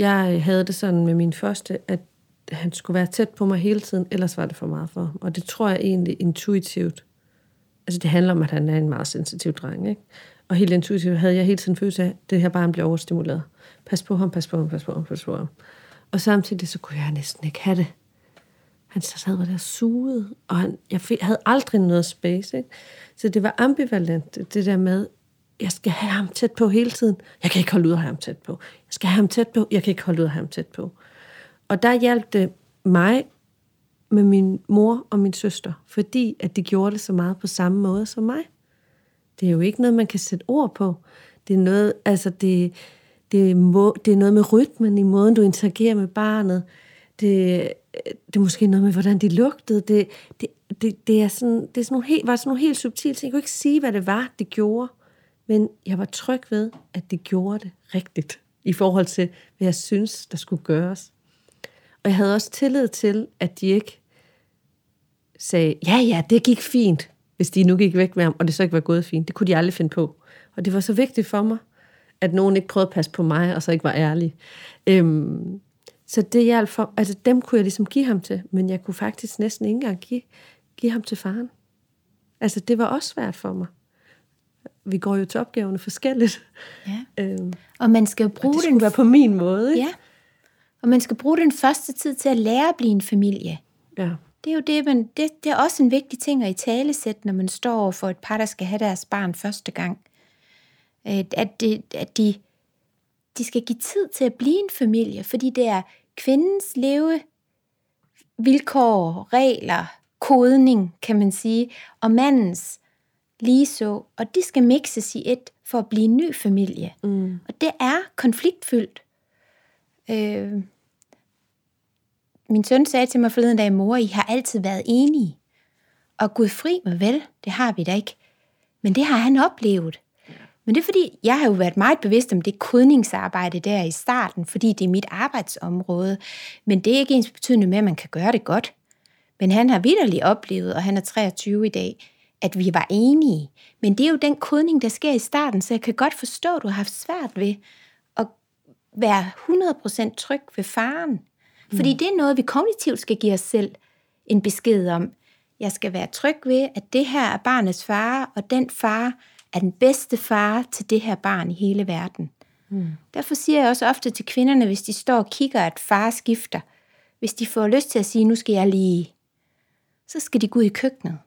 Jeg øh, havde det sådan med min første, at han skulle være tæt på mig hele tiden, ellers var det for meget for ham. Og det tror jeg egentlig intuitivt. Altså det handler om, at han er en meget sensitiv dreng, ikke? Og helt intuitivt havde jeg hele tiden følelse af, at det her barn bliver overstimuleret. Pas på ham, pas på ham, pas på ham, pas på ham. Og samtidig så kunne jeg næsten ikke have det. Han sad der suget, og han, jeg havde aldrig noget space. Ikke? Så det var ambivalent, det der med, jeg skal have ham tæt på hele tiden. Jeg kan ikke holde ud at have ham tæt på. Jeg skal have ham tæt på. Jeg kan ikke holde ud at have ham tæt på. Og der hjalp det mig med min mor og min søster, fordi at de gjorde det så meget på samme måde som mig. Det er jo ikke noget, man kan sætte ord på. Det er noget, altså det, det, må, det er noget med rytmen i måden, du interagerer med barnet. Det, det er måske noget med, hvordan de lugtede. Det, det, det, det, er sådan, det er sådan nogle helt, var sådan nogle helt subtile ting. Jeg kunne ikke sige, hvad det var, de gjorde. Men jeg var tryg ved, at det gjorde det rigtigt. I forhold til, hvad jeg synes, der skulle gøres. Og jeg havde også tillid til, at de ikke sagde, ja, ja, det gik fint, hvis de nu gik væk med ham, og det så ikke var gået fint. Det kunne de aldrig finde på. Og det var så vigtigt for mig, at nogen ikke prøvede at passe på mig, og så ikke var ærlig. Øhm, så det hjalp for, altså dem kunne jeg ligesom give ham til, men jeg kunne faktisk næsten ikke engang give, give ham til faren. Altså det var også svært for mig. Vi går jo til opgaverne forskelligt. Ja. Øhm, Og man skal jo og bruge det den være på min måde. Ikke? Ja. Og man skal bruge den første tid til at lære at blive en familie. ja. Det er jo det, man, det, det er også en vigtig ting at i tale sætte, når man står over for et par, der skal have deres barn første gang. At, det, at de, de skal give tid til at blive en familie, fordi det er kvindens leve vilkår, regler, kodning, kan man sige, og mandens lige så, og de skal mixes i et for at blive en ny familie. Mm. Og det er konfliktfyldt. Øh, min søn sagde til mig forleden dag, mor, I har altid været enige. Og Gud fri mig vel, det har vi da ikke. Men det har han oplevet. Men det er fordi, jeg har jo været meget bevidst om det kodningsarbejde der i starten, fordi det er mit arbejdsområde. Men det er ikke ens betydende med, at man kan gøre det godt. Men han har vidderligt oplevet, og han er 23 i dag, at vi var enige. Men det er jo den kodning, der sker i starten, så jeg kan godt forstå, at du har haft svært ved at være 100% tryg ved faren. Fordi det er noget, vi kognitivt skal give os selv en besked om. Jeg skal være tryg ved, at det her er barnets far, og den far er den bedste far til det her barn i hele verden. Mm. Derfor siger jeg også ofte til kvinderne, hvis de står og kigger, at far skifter, hvis de får lyst til at sige, nu skal jeg lige, så skal de gå ud i køkkenet.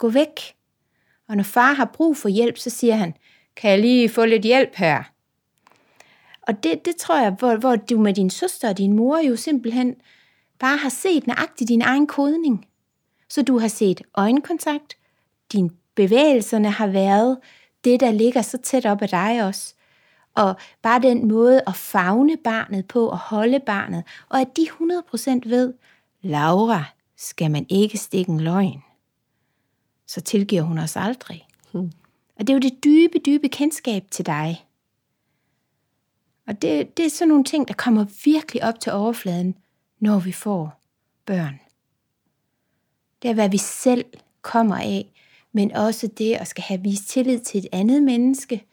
Gå væk. Og når far har brug for hjælp, så siger han, kan jeg lige få lidt hjælp her? Og det, det tror jeg, hvor, hvor du med din søster og din mor jo simpelthen bare har set nøjagtigt din egen kodning. Så du har set øjenkontakt, din bevægelserne har været det, der ligger så tæt op ad dig også. Og bare den måde at fagne barnet på og holde barnet, og at de 100% ved, Laura, skal man ikke stikke en løgn, så tilgiver hun os aldrig. Hmm. Og det er jo det dybe, dybe kendskab til dig. Og det, det er sådan nogle ting, der kommer virkelig op til overfladen, når vi får børn. Det er, hvad vi selv kommer af, men også det at skal have vist tillid til et andet menneske,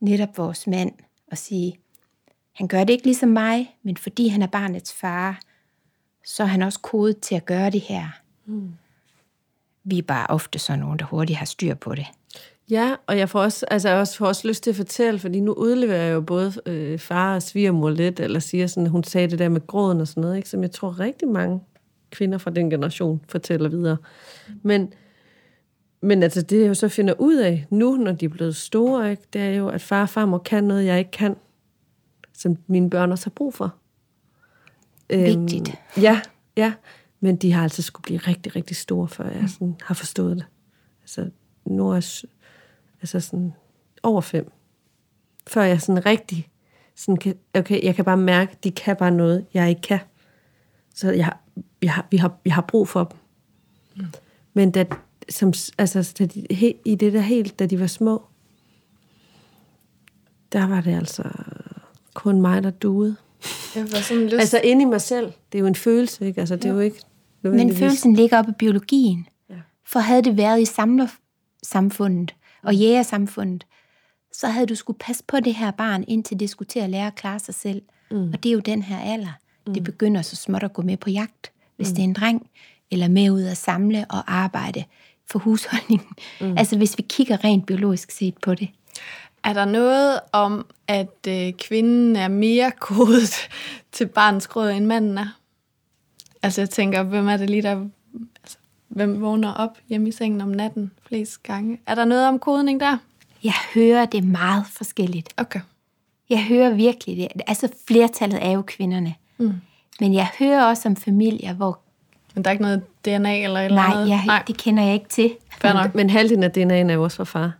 netop vores mand, og sige, han gør det ikke ligesom mig, men fordi han er barnets far, så er han også kodet til at gøre det her. Mm. Vi er bare ofte sådan nogen, der hurtigt har styr på det. Ja, og jeg får også, altså jeg også, får også lyst til at fortælle, fordi nu udleverer jeg jo både øh, far og svigermor lidt, eller siger sådan, at hun sagde det der med gråden og sådan noget, ikke? som jeg tror rigtig mange kvinder fra den generation fortæller videre. Men, men altså det, jeg jo så finder ud af nu, når de er blevet store, ikke? det er jo, at far og farmor kan noget, jeg ikke kan, som mine børn også har brug for. Vigtigt. Øhm, ja, ja. Men de har altså skulle blive rigtig, rigtig store, før jeg sådan har forstået det. Altså, nu er altså sådan over fem. Før jeg sådan rigtig, sådan kan, okay, jeg kan bare mærke, de kan bare noget, jeg ikke kan. Så jeg, jeg, har, vi, har, vi har brug for dem. Mm. Men da, som, altså, da de, he, i det der helt, da de var små, der var det altså kun mig, der duede. Jeg var sådan lyst... Altså inde i mig selv. Det er jo en følelse, ikke? Altså, det er jo ikke... Men følelsen ligger op i biologien. Ja. For havde det været i samlersamfundet og jægersamfundet, så havde du skulle passe på det her barn, indtil det skulle til at lære at klare sig selv. Mm. Og det er jo den her alder. Mm. Det begynder så småt at gå med på jagt, hvis mm. det er en dreng, eller med ud at samle og arbejde for husholdningen. Mm. Altså hvis vi kigger rent biologisk set på det. Er der noget om, at øh, kvinden er mere kodet til barnets grød, end manden er? Altså jeg tænker, hvem er det lige, der... Altså, hvem vågner op hjemme i sengen om natten flest gange? Er der noget om kodning der? Jeg hører det meget forskelligt. Okay. Jeg hører virkelig det. Altså flertallet er jo kvinderne. Mm. Men jeg hører også om familier, hvor... Men der er ikke noget DNA eller eller Nej, andet? Jeg, Nej, det kender jeg ikke til. Men, men halvdelen af DNA'en er jo også fra far.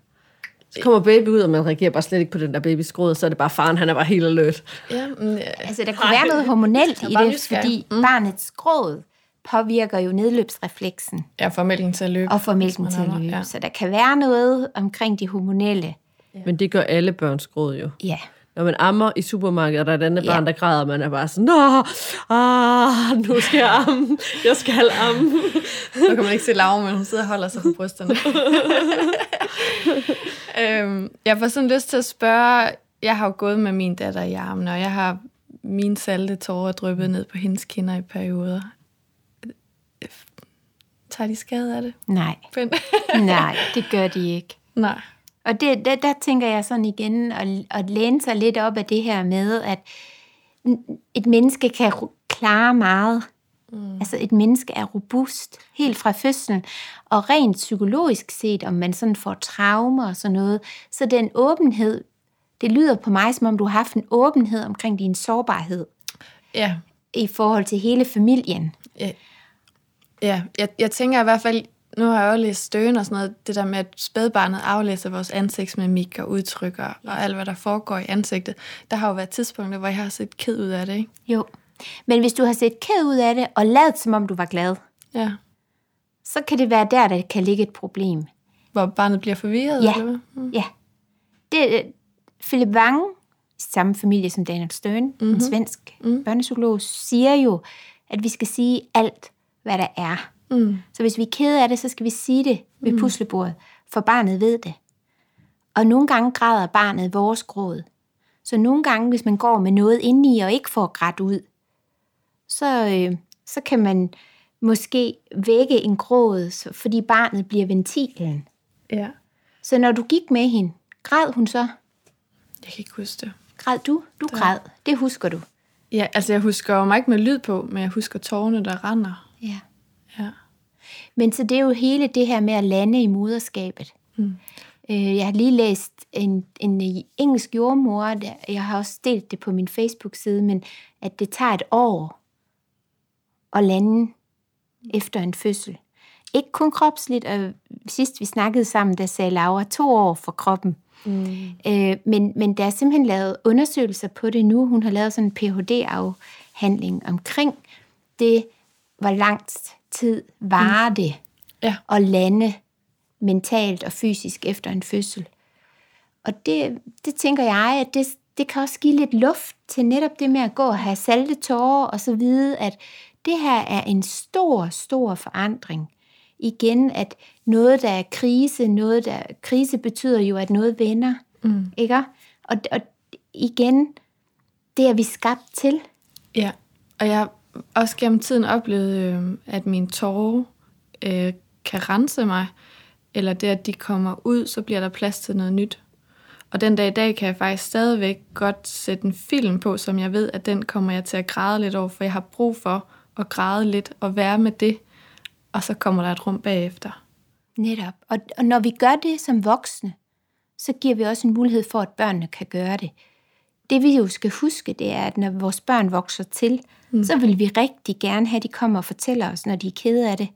Så kommer baby ud, og man reagerer bare slet ikke på den der babys gråd, så er det bare faren, han er bare helt alert. Ja, men, altså, der kunne være noget hormonelt i det, fordi mm. barnets gråd påvirker jo nedløbsrefleksen. Ja, for mælken til at løbe. Og for mælken til at løbe. Ja. Så der kan være noget omkring de hormonelle. Ja. Men det gør alle børns gråd jo. Ja. Når man ammer i supermarkedet, og der er et andet ja. barn, der græder, man er bare sådan, Nå, ah, nu skal jeg amme, jeg skal amme. Nu kan man ikke se Laura, men hun sidder og holder sig på brysterne. øhm, jeg får sådan lyst til at spørge, jeg har jo gået med min datter i armen, og jeg har min salte tårer dryppet ned på hendes kinder i perioder. Tager de skade af det? Nej. Nej, det gør de ikke. Nej. Og det, der, der tænker jeg sådan igen, at, at læne sig lidt op af det her med, at et menneske kan klare meget. Mm. Altså et menneske er robust helt fra fødslen. Og rent psykologisk set, om man sådan får traumer og sådan noget, så den åbenhed, det lyder på mig, som om du har haft en åbenhed omkring din sårbarhed. Ja. I forhold til hele familien. Ja, ja. Jeg, jeg tænker i hvert fald, nu har jeg jo læst støen og sådan noget, det der med, at spædbarnet aflæser vores ansigtsmimik og udtrykker og alt, hvad der foregår i ansigtet. Der har jo været tidspunkter, hvor jeg har set ked ud af det, ikke? Jo. Men hvis du har set ked ud af det, og lavet som om du var glad, ja. så kan det være der, der kan ligge et problem. Hvor barnet bliver forvirret? Ja, eller mm. ja. Det, Philip Wang, samme familie som Daniel Stern, mm-hmm. en svensk mm. børnepsykolog, siger jo, at vi skal sige alt, hvad der er. Mm. Så hvis vi er kede af det, så skal vi sige det ved mm. puslebordet, for barnet ved det. Og nogle gange græder barnet vores gråd. Så nogle gange, hvis man går med noget indeni og ikke får grædt ud, så, øh, så kan man måske vække en gråd, fordi barnet bliver ventilen. Ja. Så når du gik med hende, græd hun så? Jeg kan ikke huske det. Græd du? Du græd. Det husker du. Ja, altså jeg husker mig ikke med lyd på, men jeg husker tårne, der render. Ja. Ja. Men så det er jo hele det her med at lande i moderskabet. Mm. Øh, jeg har lige læst en, en engelsk jordmor, der, jeg har også delt det på min Facebook-side, men at det tager et år at lande efter en fødsel. Ikke kun kropsligt, og sidst vi snakkede sammen, der sagde Laura to år for kroppen. Mm. Øh, men, men der er simpelthen lavet undersøgelser på det nu. Hun har lavet sådan en Ph.D.-afhandling omkring det, hvor lang tid varer det Ja. at lande mentalt og fysisk efter en fødsel. Og det, det tænker jeg, at det, det kan også give lidt luft til netop det med at gå og have salte tårer, og så vide, at det her er en stor, stor forandring. Igen, at noget, der er krise, noget, der krise betyder jo, at noget vender. Mm. Ikke? Og, og igen, det er vi skabt til. Ja, og jeg har også gennem tiden oplevet, øh, at mine tårer øh, kan rense mig, eller det, at de kommer ud, så bliver der plads til noget nyt. Og den dag i dag kan jeg faktisk stadigvæk godt sætte en film på, som jeg ved, at den kommer jeg til at græde lidt over, for jeg har brug for at græde lidt og være med det, og så kommer der et rum bagefter. Netop. Og, og når vi gør det som voksne, så giver vi også en mulighed for, at børnene kan gøre det. Det vi jo skal huske, det er, at når vores børn vokser til, mm. så vil vi rigtig gerne have, at de kommer og fortæller os, når de er kede af det.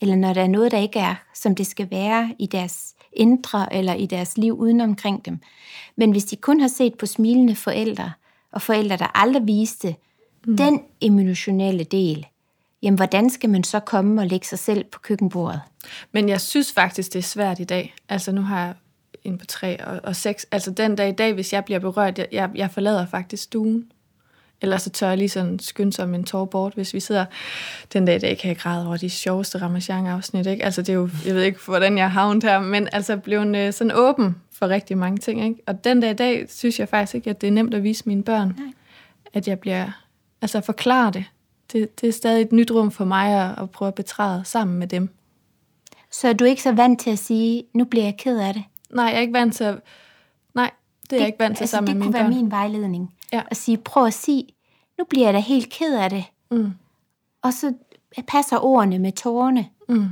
Eller når der er noget, der ikke er, som det skal være i deres indre eller i deres liv uden omkring dem. Men hvis de kun har set på smilende forældre, og forældre, der aldrig viste mm. den emotionelle del, jamen hvordan skal man så komme og lægge sig selv på køkkenbordet? Men jeg synes faktisk, det er svært i dag. Altså nu har jeg en på tre og, og seks. Altså den dag i dag, hvis jeg bliver berørt, jeg, jeg, jeg forlader faktisk stuen. Ellers så tør jeg lige sådan skynde som en tår bort, hvis vi sidder den dag i dag, kan jeg græde over de sjoveste Ramachan-afsnit. Ikke? Altså det er jo, jeg ved ikke, hvordan jeg har havnet her, men altså blevet sådan åben for rigtig mange ting. Ikke? Og den dag i dag, synes jeg faktisk ikke, at det er nemt at vise mine børn, Nej. at jeg bliver, altså forklare det. det. Det er stadig et nyt rum for mig at, at prøve at betræde sammen med dem. Så er du ikke så vant til at sige, nu bliver jeg ked af det? Nej, jeg er ikke vant til at... Nej, det er jeg ikke vant til altså, sammen det med kunne mine være børn. min vejledning. Ja. At sige, prøv at sige, nu bliver jeg da helt ked af det. Mm. Og så passer ordene med tårerne. Mm.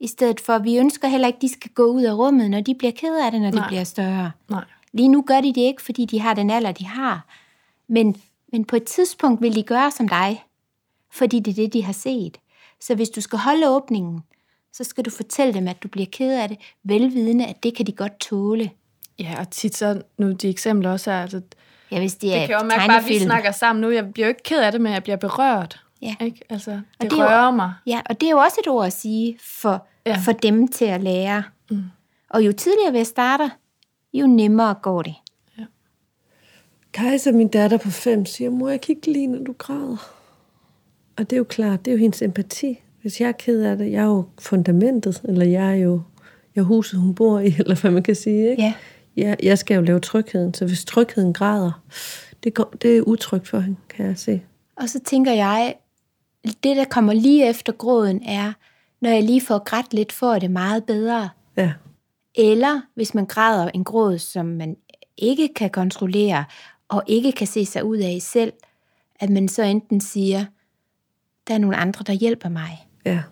I stedet for, vi ønsker heller ikke, at de skal gå ud af rummet, når de bliver ked af det, når Nej. de bliver større. Nej. Lige nu gør de det ikke, fordi de har den alder, de har. Men, men på et tidspunkt vil de gøre som dig, fordi det er det, de har set. Så hvis du skal holde åbningen, så skal du fortælle dem, at du bliver ked af det, velvidende, at det kan de godt tåle. Ja, og tit så, nu de eksempler også er, altså, Ja, hvis det, det er kan jo mærke bare, at vi snakker sammen nu. Jeg bliver jo ikke ked af det, men jeg bliver berørt. Ja. Ikke? Altså, det, det det er jo- rører mig. Ja, og det er jo også et ord at sige for, ja. for dem til at lære. Mm. Og jo tidligere vi starter, jo nemmere går det. Kajsa, min datter på fem, siger, mor, jeg kan ikke lide, når du græder. Og det er jo klart, det er jo hendes empati. Hvis jeg er ked af det, jeg er jo fundamentet, eller jeg er jo jeg er huset, hun bor i, eller hvad man kan sige. Ikke? Ja. Jeg, jeg skal jo lave trygheden, så hvis trygheden græder, det, går, det er utrygt for hende, kan jeg se. Og så tænker jeg, det der kommer lige efter gråden er, når jeg lige får grædt lidt, får jeg det meget bedre. Ja, Eller hvis man græder en gråd, som man ikke kan kontrollere, og ikke kan se sig ud af selv, at man så enten siger, der er nogle andre, der hjælper mig. ja,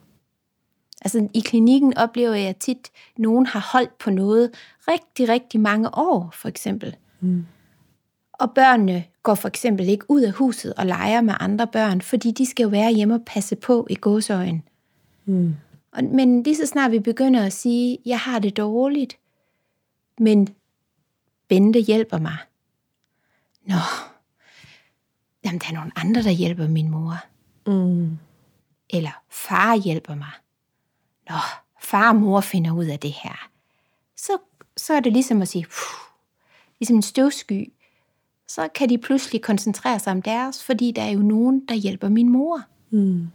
Altså i klinikken oplever jeg tit, at nogen har holdt på noget rigtig, rigtig mange år, for eksempel. Mm. Og børnene går for eksempel ikke ud af huset og leger med andre børn, fordi de skal jo være hjemme og passe på i gåsøjen. Mm. Og, men lige så snart vi begynder at sige, jeg har det dårligt, men Bente hjælper mig. Nå, jamen der er nogle andre, der hjælper min mor. mm. Eller far hjælper mig. Nå, far og mor finder ud af det her. Så, så er det ligesom at sige, "Puh", ligesom en støvsky. Så kan de pludselig koncentrere sig om deres, fordi der er jo nogen, der hjælper min mor. Mm.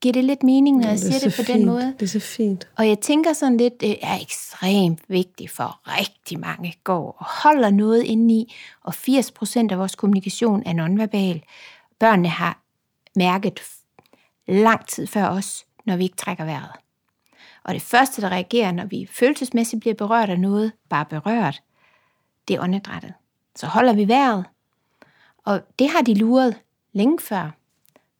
Giver det lidt mening, når Ja, jeg det er siger det så på den fint. måde? Det er så fint. Og jeg tænker sådan lidt, det er ekstremt vigtigt for rigtig mange går og holder noget indeni, og 80% af vores kommunikation er nonverbal. Børnene har mærket lang tid før os, når vi ikke trækker vejret. Og det første, der reagerer, når vi følelsesmæssigt bliver berørt af noget, bare berørt, det er åndedrættet. Så holder vi vejret, og det har de luret længe før.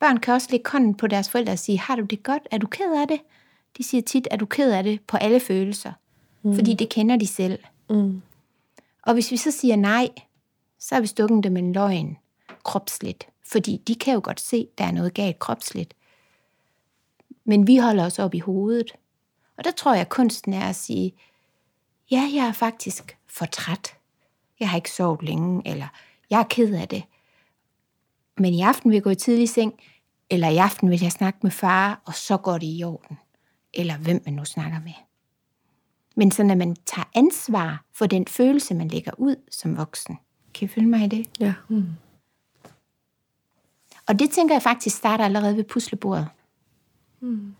Børn kan også lægge hånden på deres forældre og sige, har du det godt? Er du ked af det? De siger tit, er du ked af det på alle følelser? Mm. Fordi det kender de selv. Mm. Og hvis vi så siger nej, så har vi stukket dem en løgn kropsligt. Fordi de kan jo godt se, der er noget galt kropsligt. Men vi holder os op i hovedet. Og der tror jeg, at kunsten er at sige, ja, jeg er faktisk for træt. Jeg har ikke sovet længe, eller jeg er ked af det. Men i aften vil jeg gå i tidlig seng, eller i aften vil jeg snakke med far, og så går det i orden. Eller hvem man nu snakker med. Men så når man tager ansvar for den følelse, man lægger ud som voksen. Kan I følge mig i det? Ja. Og det tænker jeg faktisk starter allerede ved puslebordet. Mm.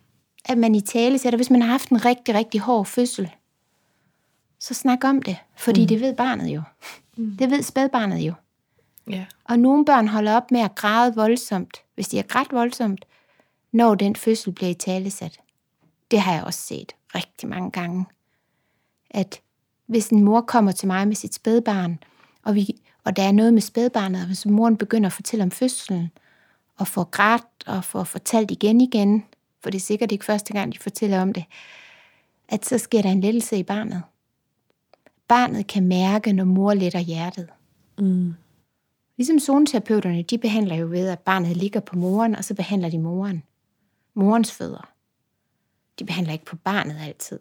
At man i tale sætter, hvis man har haft en rigtig, rigtig hård fødsel, så snak om det, fordi mm. det ved barnet jo. Mm. Det ved spædbarnet jo. Ja. Og nogle børn holder op med at græde voldsomt, hvis de har grædt voldsomt, når den fødsel bliver i talesat. Det har jeg også set rigtig mange gange. At hvis en mor kommer til mig med sit spædbarn, og, vi, og der er noget med spædbarnet, og hvis moren begynder at fortælle om fødslen, og får grædt og får fortalt igen igen, for det er sikkert ikke første gang, de fortæller om det, at så sker der en lettelse i barnet. Barnet kan mærke, når mor letter hjertet. Mm. Ligesom zoneterapeuterne, de behandler jo ved, at barnet ligger på moren, og så behandler de moren. Morens fødder. De behandler ikke på barnet altid.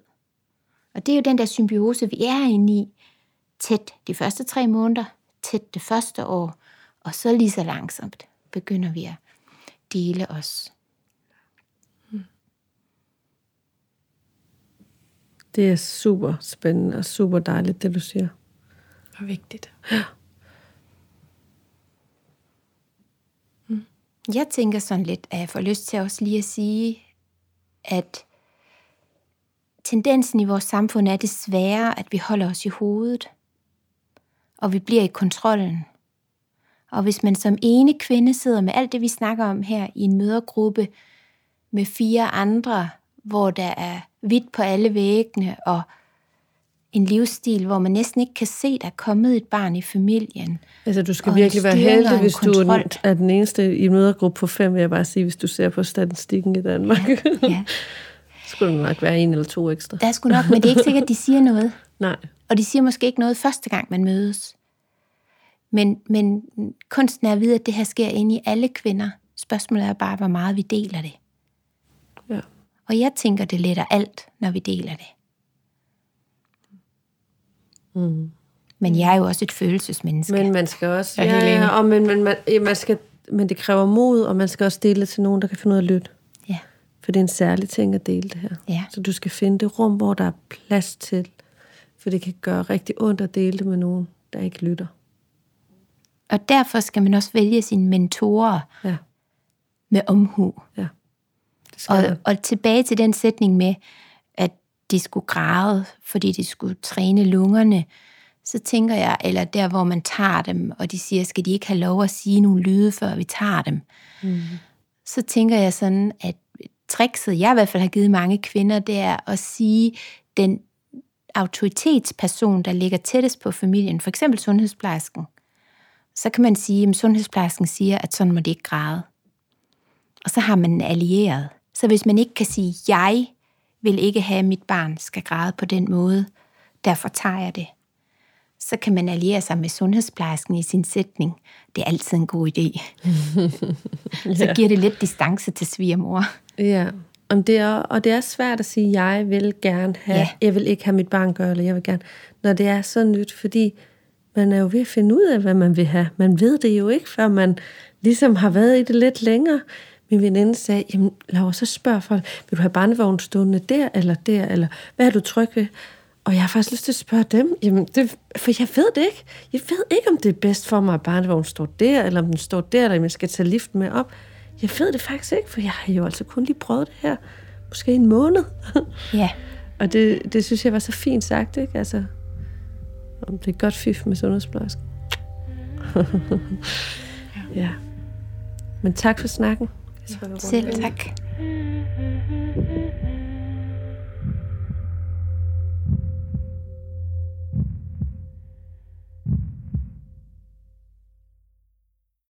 Og det er jo den der symbiose, vi er inde i. Tæt de første tre måneder, tæt det første år, og så lige så langsomt begynder vi at dele os. Det er super spændende og super dejligt, det du siger. Og vigtigt. Jeg tænker sådan lidt, at jeg får lyst til også lige at sige, at tendensen i vores samfund er desværre, at vi holder os i hovedet, og vi bliver i kontrollen. Og hvis man som ene kvinde sidder med alt det, vi snakker om her i en mødergruppe med fire andre, hvor der er hvidt på alle væggene, og en livsstil, hvor man næsten ikke kan se, der er kommet et barn i familien. Altså, du skal virkelig være heldig, hvis du er kontrol. den, er den eneste i mødergruppe på fem, vil jeg bare sige, hvis du ser på statistikken i Danmark. Ja, Skulle der nok være en eller to ekstra. der er sgu nok, men det er ikke sikkert, at de siger noget. Nej. Og de siger måske ikke noget første gang, man mødes. Men, men kunsten er at vide, at det her sker inde i alle kvinder. Spørgsmålet er bare, hvor meget vi deler det. Ja. Og jeg tænker, det letter alt, når vi deler det. Mm. Men jeg er jo også et følelsesmenneske. Men man skal også... Ja, ja, og men, men, man, ja, man skal, men det kræver mod, og man skal også dele det til nogen, der kan finde ud af at lytte. Ja, For det er en særlig ting at dele det her. ja. Så du skal finde det rum, hvor der er plads til. For det kan gøre rigtig ondt at dele det med nogen, der ikke lytter. Og derfor skal man også vælge sine mentorer Ja, med omhu. ja. Og, man. og tilbage til den sætning med, de skulle græde, fordi de skulle træne lungerne, så tænker jeg, eller der, hvor man tager dem, og de siger, skal de ikke have lov at sige nogle lyde, før vi tager dem? Mm. Så tænker jeg sådan, at trickset, jeg i hvert fald har givet mange kvinder, det er at sige, den autoritetsperson, der ligger tættest på familien, for eksempel sundhedsplejersken, så kan man sige, at sundhedsplejersken siger, at sådan må det ikke græde. Og så har man en allieret. Så hvis man ikke kan sige, jeg vil ikke have, at mit barn skal græde på den måde, derfor tager jeg det, så kan man alliere sig med sundhedsplejersken i sin sætning. Det er altid en god idé. så giver det lidt distance til svigermor. Ja, om det er, og det er svært at sige, jeg vil gerne have, Ja. ja. jeg vil ikke have mit barn gøre, eller jeg vil gerne, når det er så nyt, fordi man er jo ved at finde ud af, hvad man vil have. Man ved det jo ikke, før man ligesom har været i det lidt længere min veninde sagde, jamen Laura, så spørger folk, vil du have barnevognen stående der eller der, eller hvad er du tryg ved? Og jeg har faktisk lyst til at spørge dem, jamen det, for jeg ved det ikke. Jeg ved ikke, om det er bedst for mig, at barnevognen står der, eller om den står der, eller om jeg skal tage lift med op. Jeg ved det faktisk ikke, for jeg har jo altså kun lige prøvet det her, måske en måned. Ja. og det, det synes jeg var så fint sagt, ikke? Altså, om det er godt fif med sundhedsplejersken. ja. Men tak for snakken. C'est le sac.